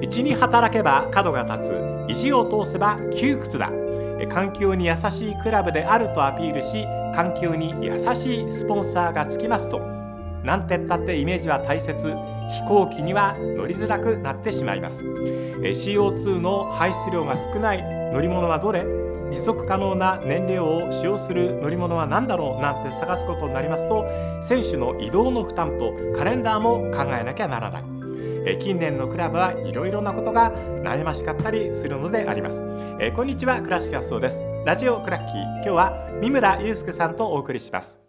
一に働けば角が立つ。意地を通せば窮屈だ。環境に優しいクラブであるとアピールし環境に優しいスポンサーがつきますと。なんてったってイメージは大切。飛行機には乗りづらくなってしまいます。CO2 の排出量が少ない。乗り物はどれ？持続可能な燃料を使用する乗り物は何だろう？なんて探すことになりますと選手の移動の負担とカレンダーも考えなきゃならない。近年のクラブはいろいろなことが悩ましかったりするのであります。えこんにちは倉敷そうです。ラジオクラッキー。今日は三村祐介さんとお送りします。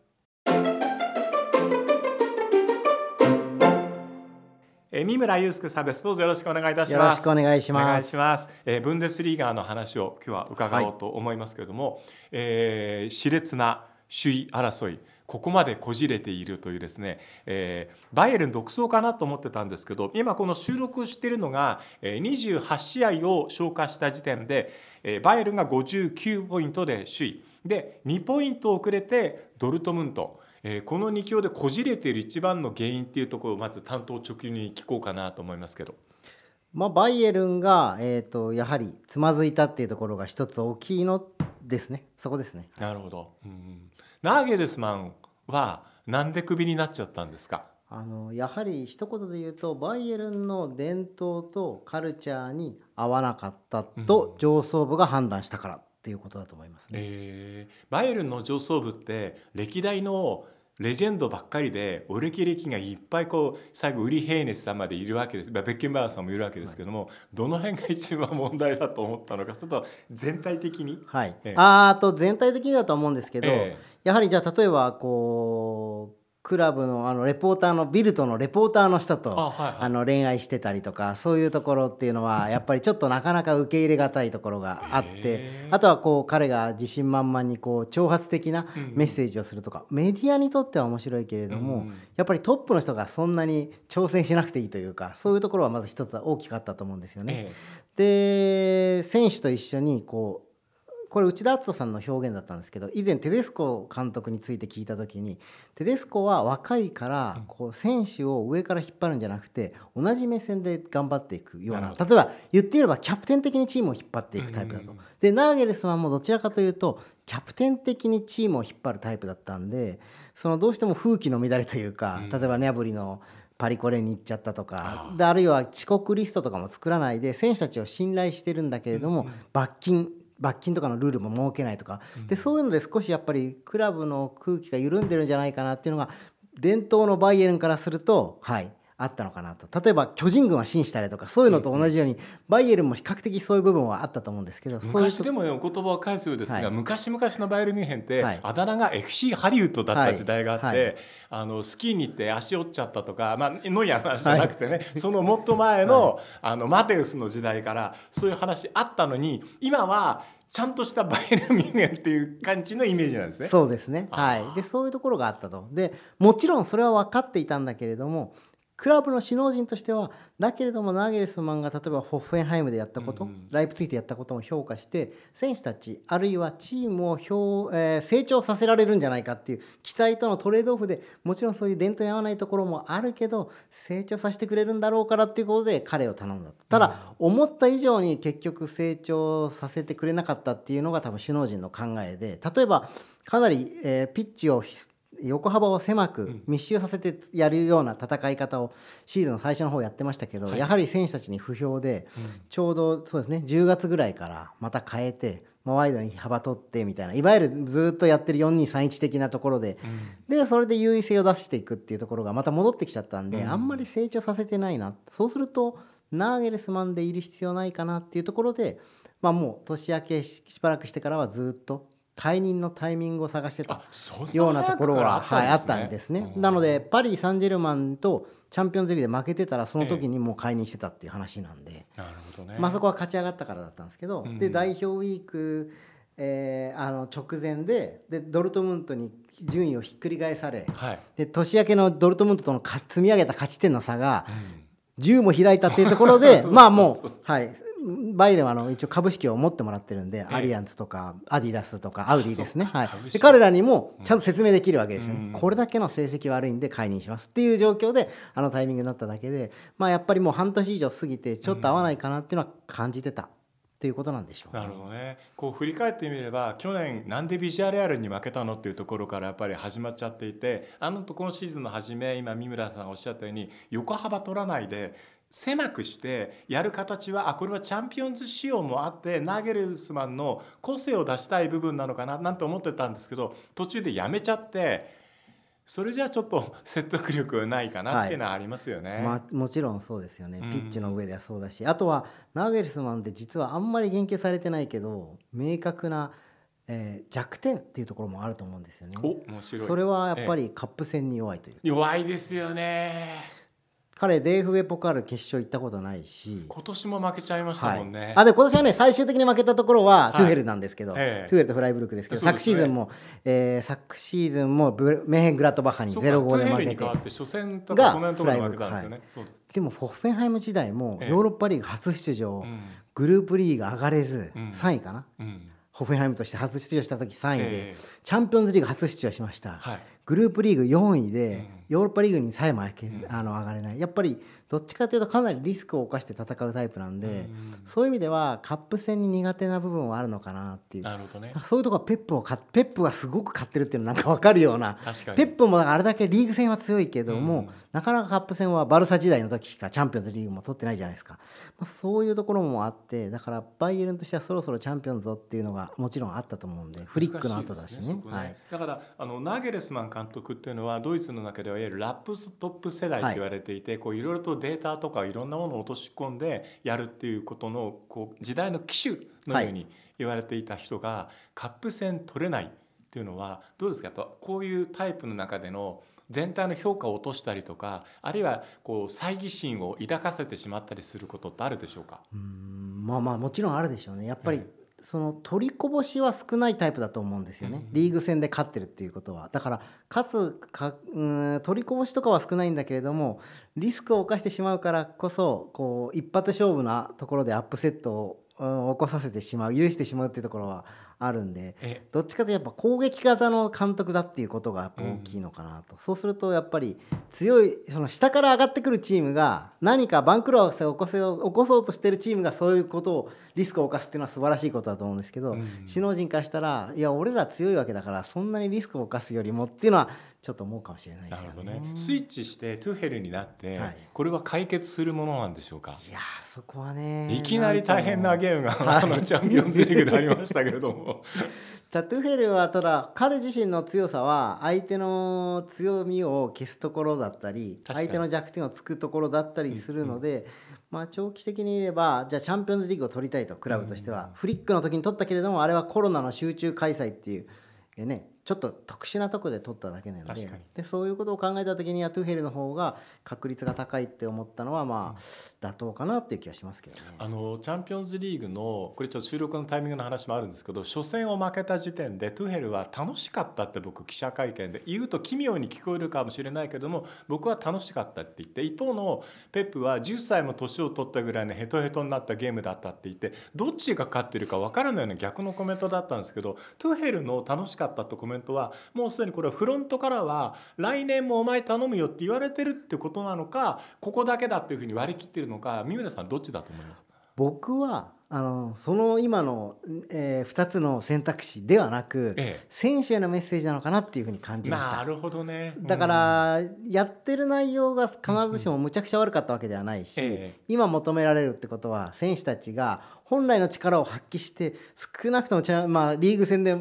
え三村祐介さんです。どうぞよろしくお願いいたします。よろしくお願いします。お願いします、えー、ブンデスリーガーの話を今日は伺おうと思いますけれども、はい、えー、熾烈な首位争いここまでこじれているというですね、えー、バイエルン独走かなと思ってたんですけど今この収録しているのが28試合を消化した時点でバイエルンが59ポイントで首位。で2ポイント遅れてドルトムント。この2強でこじれている一番の原因っていうところをまず担当直球に聞こうかなと思いますけど。まあ、バイエルンが、えーと、やはりつまずいたっていうところが一つ大きいのですね。そこですね。なるほど、うん、ナーゲルスマンはなんでクビになっちゃったんですか？あのやはり一言で言うとバイエルンの伝統とカルチャーに合わなかったと上層部が判断したからっていうことだと思いますね。えー、バイエルンの上層部って歴代のレジェンドばっかりでお歴歴がいっぱいこう最後ウリ・ヘイネスさんまでいるわけです。ベッケンバーさんもいるわけですけども、はい、どの辺が一番問題だと思ったのかちょっと全体的に。はい、ええ、あと全体的にだと思うんですけど、え、やはりじゃあ例えばこうクラブのあのレポーターのビルトのレポーターの人とあ、はいはい、あの恋愛してたりとかそういうところっていうのはやっぱりちょっとなかなか受け入れがたいところがあってあとはこう彼が自信満々にこう挑発的なメッセージをするとか、うん、メディアにとっては面白いけれども、うん、やっぱりトップの人がそんなに挑戦しなくていいというかそういうところはまず一つは大きかったと思うんですよね。で選手と一緒にこうこれ内田篤人さんの表現だったんですけど以前テデスコ監督について聞いた時にテデスコは若いからこう選手を上から引っ張るんじゃなくて同じ目線で頑張っていくような例えば言ってみればキャプテン的にチームを引っ張っていくタイプだと。でナーゲルスはもうどちらかというとキャプテン的にチームを引っ張るタイプだったんでそのどうしても風紀の乱れというか例えばネアブリのパリコレに行っちゃったとかであるいは遅刻リストとかも作らないで選手たちを信頼してるんだけれども罰金罰金とかのルールも設けないとか、でそういうので少しやっぱりクラブの空気が緩んでるんじゃないかなっていうのが伝統のバイエルンからするとはいあったのかなと。例えば巨人軍は信したりとかそういうのと同じように、バイエルンも比較的そういう部分はあったと思うんですけど昔でも、ね、お言葉を返すようですが、はい、昔々のバイエルンミュンヘンって、はい、あだ名が FC ハリウッドだった時代があって、はい、あのスキーに行って足折っちゃったとか、まあ、ノイアの話じゃなくてね、そのもっと前の,、あのマテウスの時代からそういう話あったのに今はちゃんとしたバイエルミュンヘンっていう感じのイメージなんですね。そうですね。はい。で、そういうところがあったと。で、もちろんそれは分かっていたんだけれども、クラブの首脳陣としてはだけれどもナーゲルスマンが例えばホッフェンハイムでやったこと、うん、ライプツィヒでやったことも評価して選手たちあるいはチームを表、えー、成長させられるんじゃないかっていう期待とのトレードオフでもちろんそういう伝統に合わないところもあるけど成長させてくれるんだろうからっていうことで彼を頼んだただ、思った以上に結局成長させてくれなかったっていうのが多分首脳陣の考えで例えばかなり、えー、ピッチを横幅を狭く密集させてやるような戦い方をシーズンの最初の方やってましたけど、はい、やはり選手たちに不評で、ちょうどそうですね10月ぐらいからまた変えて、まあ、ワイドに幅取ってみたいないわゆるずっとやってる4231的なところで、うん、でそれで優位性を出していくっていうところがまた戻ってきちゃったんで、うん、あんまり成長させてないな。そうするとナーゲルスマンでいる必要ないかなっていうところで、まあ、もう年明けしばらくしてからはずっと解任のタイミングを探してたようなところははい、あったんですね。なのでパリ・サンジェルマンとチャンピオンズリーグで負けてたらその時にもう解任してたっていう話なんで、なるほどね、まあそこは勝ち上がったからだったんですけど、うん、で代表ウィーク、えー、あの直前ででドルトムントに順位をひっくり返され、はい、で年明けのドルトムントとの積み上げた勝ち点の差が10も開いたっていうところで まあもうはいバイエルンはあの一応株式を持ってもらってるんで、えアリアンツとかアディダスとかアウディですね、はい。で彼らにもちゃんと説明できるわけですよね、うんこれだけの成績悪いんで解任しますっていう状況であのタイミングになっただけで、まあ、やっぱりもう半年以上過ぎてちょっと合わないかなっていうのは感じてたっていうことなんでしょうね。なるほどね。こう振り返ってみれば去年なんでビジュアルアルに負けたのっていうところからやっぱり始まっちゃっていてあのとこのシーズンの初め今三村さんがおっしゃったように横幅取らないで狭くしてやる形はあこれはチャンピオンズ仕様もあってナーゲルスマンの個性を出したい部分なのかななんて思ってたんですけど途中でやめちゃってそれじゃあちょっと 説得力ないかなっていうのはありますよね。まあ、もちろんそうですよね、うんピッチの上ではそうだしあとはナーゲルスマンって実はあんまり言及されてないけど明確な、えー弱点っていうところもあると思うんですよね。お面白いそれはやっぱりカップ戦に弱いという、弱いですよね。彼 DFB ポカール決勝行ったことないし、今年も負けちゃいましたもんね。はい、あで今年はね最終的に負けたところははい。トゥヘルなんですけど、ええ。トゥヘルとフライブルクですけどね。昨シーズンも、えー昨シーズンもブメーヘングラッドバッハにそうか0-5で負けて。に変わって初戦とかそのところで負けたんですよね。そうでもホッフェンハイム時代もええ。ヨーロッパリーグ初出場、うん。グループリーグ上がれずうん。3位かな、うん。ホッフェンハイムとして初出場した時3位で、ええ。チャンピオンズリーグ初出場しました、はい。グループリーグ4位で、うんヨーロッパリーグにさえもあの上がれない。やっぱりどっちかというとかなりリスクを冒して戦うタイプなんで、うん。そういう意味ではカップ戦に苦手な部分はあるのかなっていう。なるほどね。そういうところはペップをかペップがすごく勝ってるっていうのなんか分かるような確かに。ペップもあれだけリーグ戦は強いけども、うん。なかなかカップ戦はバルサ時代の時しかチャンピオンズリーグも取ってないじゃないですか、まあ、そういうところもあってだからバイエルンとしてはそろそろチャンピオンズぞっていうのがもちろんあったと思うんでフリックの後だしね。難いですそこはい、だからあのナゲレスマン監督っていうのはドイツの中ではいわゆるラップトップ世代と言われていて、こういろいろとデータとかいろんなものを落とし込んでやるっていうことのこう時代の機種のように言われていた人がカップ戦取れないっていうのはどうですか？やっぱこういうタイプの中での全体の評価を落としたりとかあるいはこう猜疑心を抱かせてしまったりすることってあるでしょうか？うーんまあまあもちろんあるでしょうね。やっぱり、ええその取りこぼしは少ないタイプだと思うんですよね、うんリーグ戦で勝ってるっていうことは。だから勝つかうーん取りこぼしとかは少ないんだけれどもリスクを冒してしまうからこそこう一発勝負なところでアップセットをうん起こさせてしまう許してしまうっていうところはあるんでえどっちかというとやっぱ攻撃型の監督だっていうことが大きいのかなと、そうするとやっぱり強いその下から上がってくるチームが何か番狂わせを起こせ起こそうとしてるチームがそういうことをリスクを冒すっていうのは素晴らしいことだと思うんですけど、うん。首脳陣からしたらいや俺ら強いわけだからそんなにリスクを冒すよりもっていうのはちょっと思うかもしれないですよなるほどね。ね。スイッチしてトゥヘルになって、はいこれは解決するものなんでしょうか？いやーそこはねいきなり大変なゲームが、はいチャンピオンズリーグでありましたけれども。タトゥヘルはただ彼自身の強さは相手の強みを消すところだったり相手の弱点をつくところだったりするので、まあ、長期的に言えばじゃあチャンピオンズリーグを取りたいとクラブとしては、フリックの時に取ったけれどもあれはコロナの集中開催っていう、えね、ちょっと特殊なとこで取っただけなのででそういうことを考えた時にはトゥヘルの方が確率が高いって思ったのはまあ妥当かなっていう気がしますけどね。あのチャンピオンズリーグのこれちょっと収録のタイミングの話もあるんですけど初戦を負けた時点でトゥヘルは楽しかったって僕記者会見で言うと奇妙に聞こえるかもしれないけども僕は楽しかったって言って一方のペップは10歳も年を取ったぐらいのヘトヘトになったゲームだったって言ってどっちが勝ってるか分からないような逆のコメントだったんですけどトゥヘルの楽しかったってコメントはもうすでにこれはフロントからは来年もお前頼むよって言われてるってことなのかここだけだっていうふうに割り切ってるのか三村さんどっちだと思います僕はあのその今の、え2つの選択肢ではなく、え選手へのメッセージなのかなっていうふうに感え、じましたなるほどね。だから、やってる内容が必ずしもむちゃくちゃ悪かったわけではないし、ええ今求められるってことは選手たちが本来の力を発揮して少なくともチャン、まあ、リーグ戦で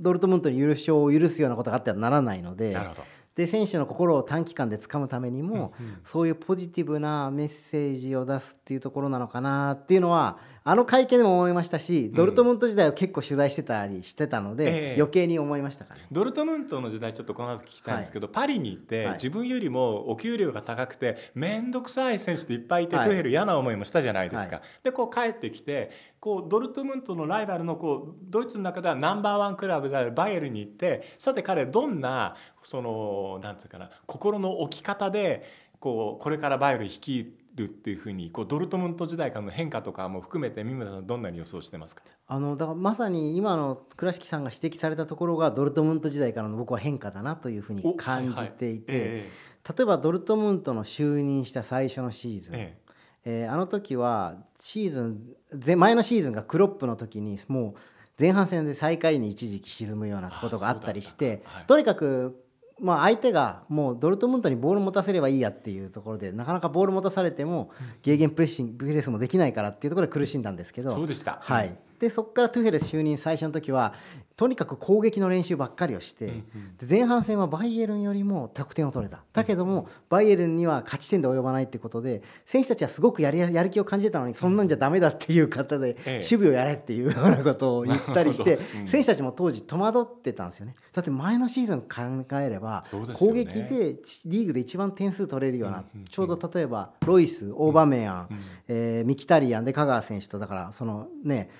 ドルトムントに優勝を許すようなことがあってはならないのでなるほど。で選手の心を短期間で掴むためにも、うんうんそういうポジティブなメッセージを出すっていうところなのかなっていうのはあの会見でも思いましたし、ドルトムント時代を結構取材してたりしてたので、ええ。余計に思いましたかね。ドルトムントの時代ちょっとこの後聞きたいんですけど、パリに行って、はい。自分よりもお給料が高くて面倒くさい選手っていっぱいいて、はい。トゥヘル嫌な思いもしたじゃないですか。はでこう帰ってきてこうドルトムントのライバルのこうドイツの中ではナンバーワンクラブであるバイエルンに行ってさて彼どんなそのなんていうかな心の置き方でこうこれからバイエルン率いるっていうふうにこうドルトムント時代からの変化とかも含めて三村さんどんなに予想してますか？あのだからまさに今の倉敷さんが指摘されたところがドルトムント時代からの僕は変化だなというふうに感じていて、はいはいえ。ー、例えばドルトムントの就任した最初のシーズン、えーえー、あの時はシーズン前のシーズンがクロップの時にもう前半戦で最下位に一時期沈むようなことがあったりして、はい、とにかくまあ、相手がもうドルトムントにボール持たせればいいやっていうところでなかなかボール持たされてもゲーゲンプレッシングプレスもできないからっていうところで苦しんだんですけど。そうでした、はい、でそこからトゥヘル就任最初の時はとにかく攻撃の練習ばっかりをして、うんうん、前半戦はバイエルンよりも得点を取れた。だけども、バイエルンには勝ち点で及ばないってことで選手たちはすごくやりやる気を感じてたのにそんなんじゃだめだっていう方で、守備をやれっていうようなことを言ったりして、うん、選手たちも当時戸惑ってたんですよね。だって前のシーズン考えれば、ね、攻撃でリーグで一番点数取れるような、ちょうど例えばロイスオーバーメアン、うん、えー、ミキタリアンで香川選手とだからそのね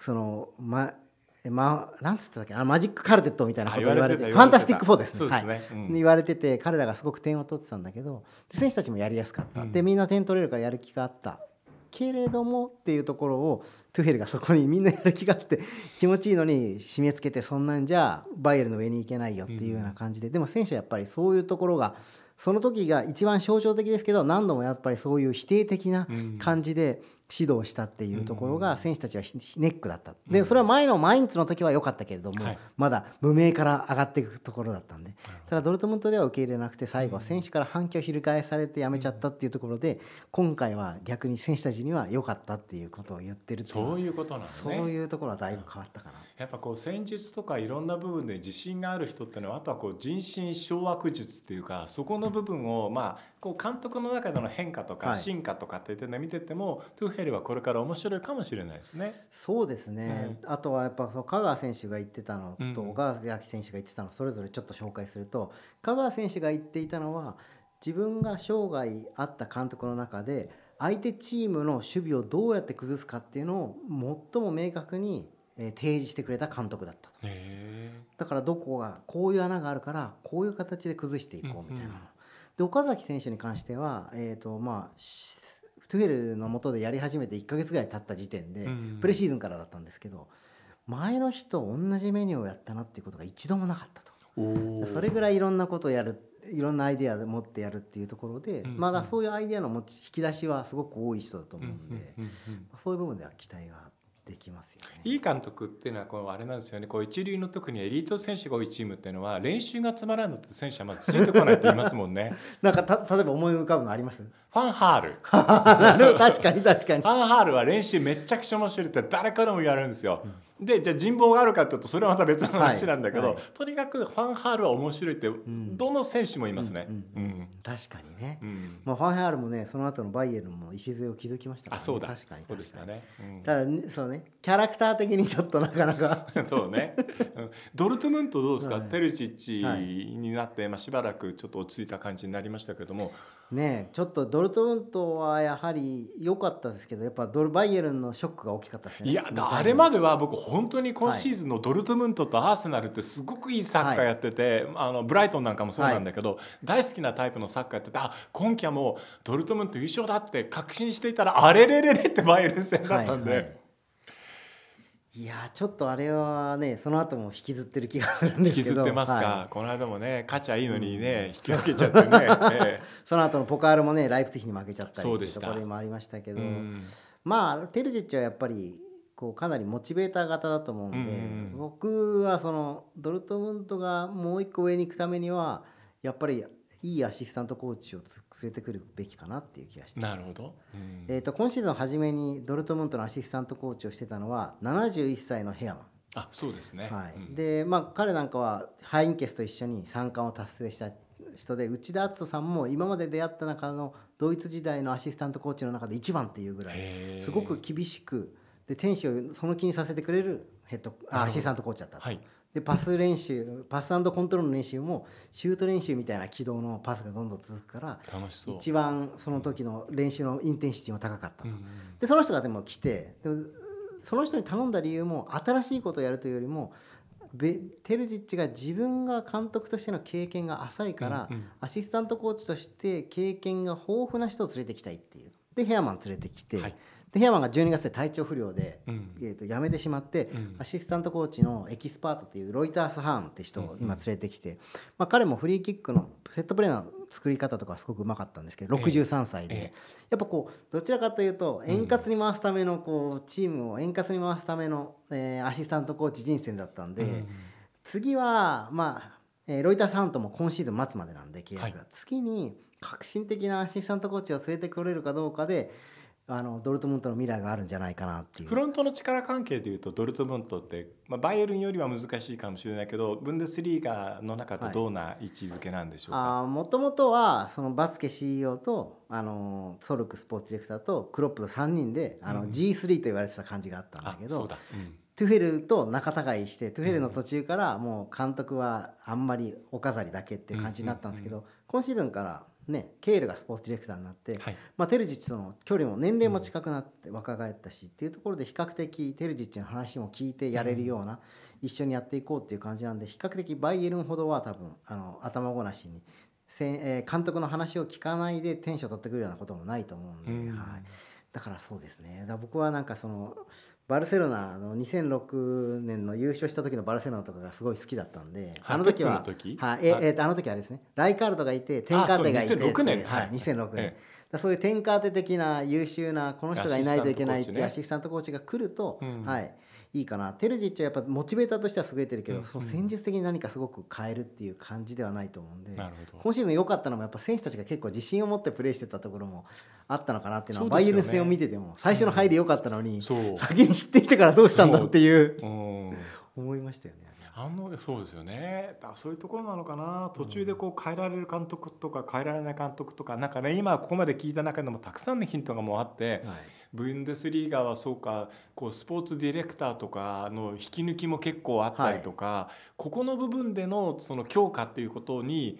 そのままあ、なんつったっけあマジックカルテットみたいなこと言われてファンタスティック4ですね、ね。はい。うん、言われてて彼らがすごく点を取ってたんだけど選手たちもやりやすかった、うん、でみんな点取れるからやる気があったけれどもっていうところをトゥヘルがそこにみんなやる気があって 気持ちいいのに締め付けてそんなんじゃバイエルの上に行けないよっていうような感じで、うん、でも選手はやっぱりそういうところがその時が一番象徴的ですけど何度もやっぱりそういう否定的な感じで指導したっていうところが選手たちはネックだった。でそれは前のマインツの時は良かったけれども、まだ無名から上がっていくところだったんで。ただドルトムントでは受け入れなくて最後は選手から反響を翻されてやめちゃったっていうところで今回は逆に選手たちには良かったっていうことを言ってるそういうことなんですね。そういうところはだいぶ変わったかな。やっぱこう戦術とかいろんな部分で自信がある人っていうのはあとはこう人心掌握術っていうかそこの部分をまあこう監督の中での変化とか進化とかっていうのを見てても、はい、トゥーヘルはこれから面白いかもしれないですね。そうですね、あとはやっぱその香川選手が言ってたのと小川崎選手が言ってたのそれぞれちょっと紹介すると香川選手が言っていたのは自分が生涯あった監督の中で相手チームの守備をどうやって崩すかっていうのを最も明確に提示してくれた監督だったと。だからどこがこういう穴があるからこういう形で崩していこうみたいなの、うんうんで岡崎選手に関しては、えーとまあ、トゥエルのもとでやり始めて1か月ぐらい経った時点で、プレシーズンからだったんですけど前の日と同じメニューをやったなっていうことが一度もなかったとそれぐらいいろんなことをやるいろんなアイデアで持ってやるっていうところで、まだそういうアイデアの持ち引き出しはすごく多い人だと思うんで、そういう部分では期待ができますよね。いい監督っていうのはこうあれなんですよね。こう一流の特にエリート選手が多いチームっていうのは練習がつまらんのって選手はまずついてこないって言いますもんね。なんかた例えば思い浮かぶのあります？ファンハール。確かに確かに。ファンハールは練習めちゃくちゃ面白いって誰からも言われるんですよ。うんでじゃあ人望があるかっていうとそれはまた別の話なんだけど、はい。はい、とにかくファンハールは面白いってどの選手もいますね。確かにね、うん、まあ、ファンハールもねその後のバイエルンも礎を築きましたから、ね、あそうだ。確かにそうでしたね、うん、ただそうね。キャラクター的にちょっとなかなか。そうね、ドルトムントどうですか、はい、テルチッチになって、まあ、しばらくちょっと落ち着いた感じになりましたけどもねちょっとドルトムントはやはり良かったですけどやっぱドルバイエルンのショックが大きかったですね。いやあれまでは僕本当に今シーズンのドルトムントとアーセナルってすごくいいサッカーやってて、はい、あのブライトンなんかもそうなんだけど、はい、大好きなタイプのサッカーやっててあ今季はもうドルトムント優勝だって確信していたらあれれれれってバイエルン戦だったんで。はいはいいやちょっとあれはねその後も引きずってる気がするんですけど。引きずってますか、はい、この間もね勝ちゃいいのにね、うん、引き分けちゃってね、えその後のポカールもねライプツィヒに負けちゃったりっていうところもありましたけど、うん、まあテルジッチはやっぱりこうかなりモチベーター型だと思うんで、うん、僕はそのドルトムントがもう一個上に行くためにはやっぱりいいアシスタントコーチを連れてくるべきかなっていう気がしてなるほど、うん、えーと、今シーズン初めにドルトムントのアシスタントコーチをしてたのは71歳のヘアマン。あそうですね、はい、うん、でまあ彼なんかはハインケスと一緒に三冠を達成した人で内田篤人さんも今まで出会った中のドイツ時代のアシスタントコーチの中で一番っていうぐらいすごく厳しくで選手をその気にさせてくれるヘッドアシスタントコーチだったと。はいでパス練習パスコントロールの練習もシュート練習みたいな軌道のパスがどんどん続くから一番その時の練習のインテンシティも高かったと、でその人がでも来てでその人に頼んだ理由も新しいことをやるというよりもベテルジッチが自分が監督としての経験が浅いから、うんうん。アシスタントコーチとして経験が豊富な人を連れてきたいっていう。でヘアマン連れてきて、はいでヘアマンが12月で体調不良で、うん。えー、と辞めてしまって、うん。アシスタントコーチのエキスパートっていうロイタース・ハーンって人を今連れてきて、まあ、彼もフリーキックのセットプレーの作り方とかすごくうまかったんですけどええ。63歳で、ええ。やっぱこうどちらかというと円滑に回すためのこうチームを円滑に回すための、えーアシスタントコーチ人選だったんで、うん。次はまあ、えーロイタース・ハーンとも今シーズン末までなんで契約が、は次に革新的なアシスタントコーチを連れてこれるかどうかであのドルトムントの未来があるんじゃないかなっていう。フ。ロントの力関係でいうとドルトムントって、まあ、バイエルンよりは難しいかもしれないけどブンデスリーガの中とどんな位置づけなんでしょうか、もともとはそのバスケ CEO とあのソルクスポーツディレクターとクロップと3人であの、うん。G3 と言われてた感じがあったんだあけどそうん。トゥフェルと仲違いしてトゥフェルの途中からもう監督はあんまりお飾りだけっていう感じになったんですけど、今シーズンからねケールがスポーツディレクターになって、はい。まあ、テルジッチとの距離も年齢も近くなって若返ったしっていうところで比較的テルジッチの話も聞いてやれるような、一緒にやっていこうっていう感じなんで比較的バイエルンほどは多分あの頭ごなしにせん、えー監督の話を聞かないでテンション取ってくるようなこともないと思うんで、うん。はい、だからそうですね。だ僕はなんかそのバルセロナの2006年の優勝した時のバルセロナとかがすごい好きだったんであの時ははいえあえーとあの時あれですねライカールドがいてテンカーテがいてあそう2006年はいはい。2006年、そういうテンカーテ的な優秀なこの人がいないといけないっていうアアシスタントコーチが来ると、うん。はい、いいかな。テルジッチはやっぱモチベーターとしては優れてるけど、うんその戦術的に何かすごく変えるっていう感じではないと思うんで、なるほど。今シーズン良かったのもやっぱ選手たちが結構自信を持ってプレーしてたところもあったのかなっていうのはバイエルン戦を見てても最初の入り良かったのに、先に知ってきてからどうしたんだっていうう。ん。思いましたよね。あのそうですよね。だそういうところなのかな。途中でこう変えられる監督とか変えられない監督とかなんかね今ここまで聞いた中でもたくさんのヒントがもうあってはいブンデスリーガはそうかこうスポーツディレクターとかの引き抜きも結構あったりとか、ここの部分でのその強化っていうことに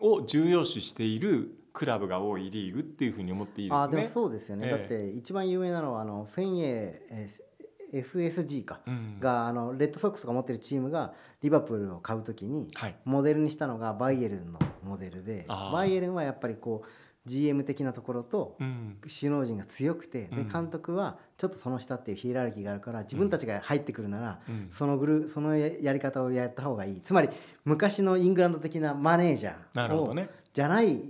を重要視しているクラブが多いリーグっていうふうに思っていいですね。あでもそうですよね、ええ。だって一番有名なのはあのフェンイエ、えー FSG か、うん。があのレッドソックスが持ってるチームがリバプールを買うときにはい。モデルにしたのがバイエルンのモデルでバイエルンはやっぱりこう GM 的なところとうん。首脳陣が強くて、でうん。監督はちょっとその下っていうヒエラルキーがあるから自分たちが入ってくるなら、うん。そのグルそのややり方をやった方がいい。つまり昔のイングランド的なマネージャーを、なるほどね。じゃない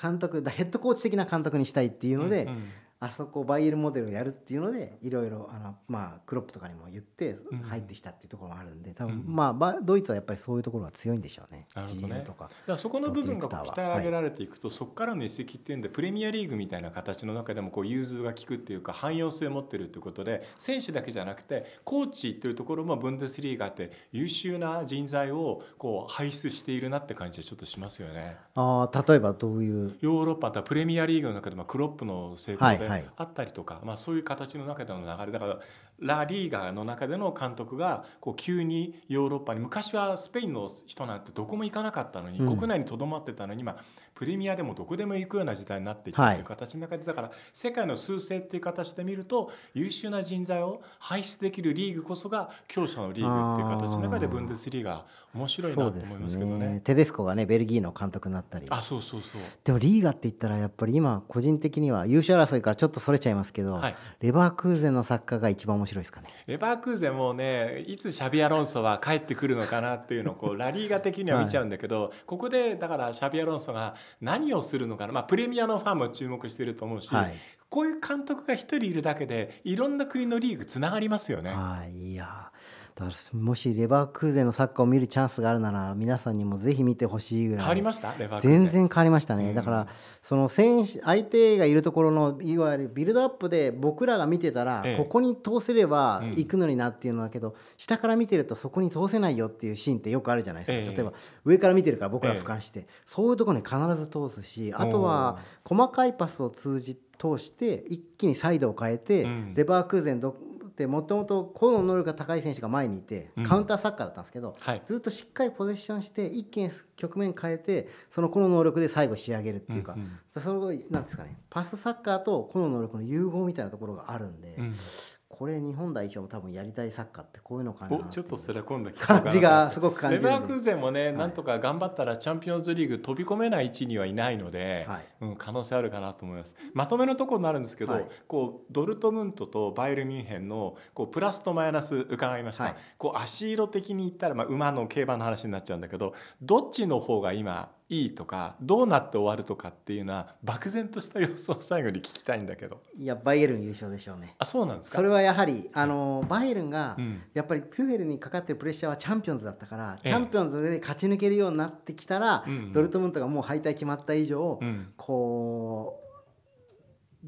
監督だヘッドコーチ的な監督にしたいっていうので、あそこバイエルンモデルをやるっていうのでいろいろあの、まあ、クロップとかにも言ってうん。入ってきたっていうところもあるんで多分、うん。まあばドイツはやっぱりそういうところが強いんでしょうね。ね。GM とか。だからそこの部分が鍛え上げられていくと、そこからの移籍っていうんでプレミアリーグみたいな形の中でもこう融通が利くっていうか汎用性を持ってるということで選手だけじゃなくてコーチっていうところもブンデスリーガって優秀な人材をこう輩出しているなって感じはちょっとしますよね。あー例えばどういう？ヨーロッパとプレミアリーグの中でもクロップの成功ではいはい。あったりとか、まあ、そういう形の中での流れ。だからラ・リーガの中での監督がこう急にヨーロッパに昔はスペインの人なんてどこも行かなかったのに、うん。国内にとどまってたのに今プレミアでもどこでも行くような時代になっていっという形の中で、だから世界の数勢っていう形で見ると優秀な人材を輩出できるリーグこそが強者のリーグっていう形の中でブンデスリーガ面白いなと思いますすけどね。ね。テデスコがねベルギーの監督になったり。あそうそうそう。でもリーガって言ったらやっぱり今個人的には優勝争いからちょっとそれちゃいますけど、はい。レバークーゼンのサッカーが一番面白いですかね。レバークーゼンもねいつシャビアロンソは帰ってくるのかなっていうのをこう ラリーガ的には見ちゃうんだけど、ここでだからシャビアロンソが何をするのかな、まあ、プレミアのファンも注目してると思うし、はいこういう監督が一人いるだけでいろんな国のリーグつながりますよね。はい、いやだからもしレバークーゼンのサッカーを見るチャンスがあるなら皆さんにもぜひ見てほしいぐらい。変わりました？レバークーゼン。全然変わりましたね、うんだからその選手相手がいるところのいわゆるビルドアップで僕らが見てたら、ええ。ここに通せればうん。行くのになっていうのだけど、下から見てるとそこに通せないよっていうシーンってよくあるじゃないですか、ええ。例えば上から見てるから僕ら俯瞰して、そういうところに必ず通すしあとは細かいパスを通じ通して一気にサイドを変えて、うん。レバークーゼンどってもともと個の能力が高い選手が前にいて、うん。カウンターサッカーだったんですけど、はい。ずっとしっかりポゼッションして一気に局面変えてその個の能力で最後仕上げるっていうか、うんうんそのなんですかねパスサッカーと個の能力の融合みたいなところがあるんで、うんこれ日本代表も多分やりたいサッカーってこういうのかなおちょっとそれは今度聞こうかな感じがす。ごく感レじるんでバークーゼンもね、いなんとか頑張ったらチャンピオンズリーグ飛び込めない位置にはいないので、はい。うん、可能性あるかなと思います。まとめのところになるんですけど、はい。こうドルトムントとバイエルミュンヘンのこうプラスとマイナス伺いました、はい。こう足色的に言ったら、まあ、馬の競馬の話になっちゃうんだけどどっちの方が今いいとかどうなって終わるとかっていうのは漠然とした予想を最後に聞きたいんだけど。いやバイエルン優勝でしょうね。あそうなんですか？それはやはりあのバイエルンが、うん。やっぱりトゥフェルにかかってるプレッシャーはチャンピオンズだったから、ええ。チャンピオンズで勝ち抜けるようになってきたら、うんうん。ドルトムントがもう敗退決まった以上、うん。こう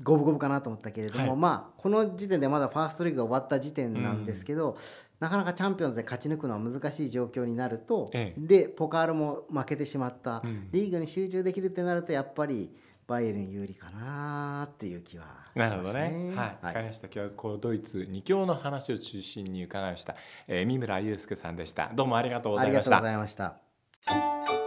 五分五分かなと思ったけれども、はいまあこの時点でまだファーストリーグが終わった時点なんですけど、なかなかチャンピオンズで勝ち抜くのは難しい状況になると、ええでポカールも負けてしまった、うんリーグに集中できるってなるとやっぱりバイエルン有利かなっていう気はしますね。なるほどね。はい、わかりました。今日はこうドイツ二強の話を中心に伺いました。えー、三村祐介さんでした。どうもありがとうございましたありがとうご。ざいました。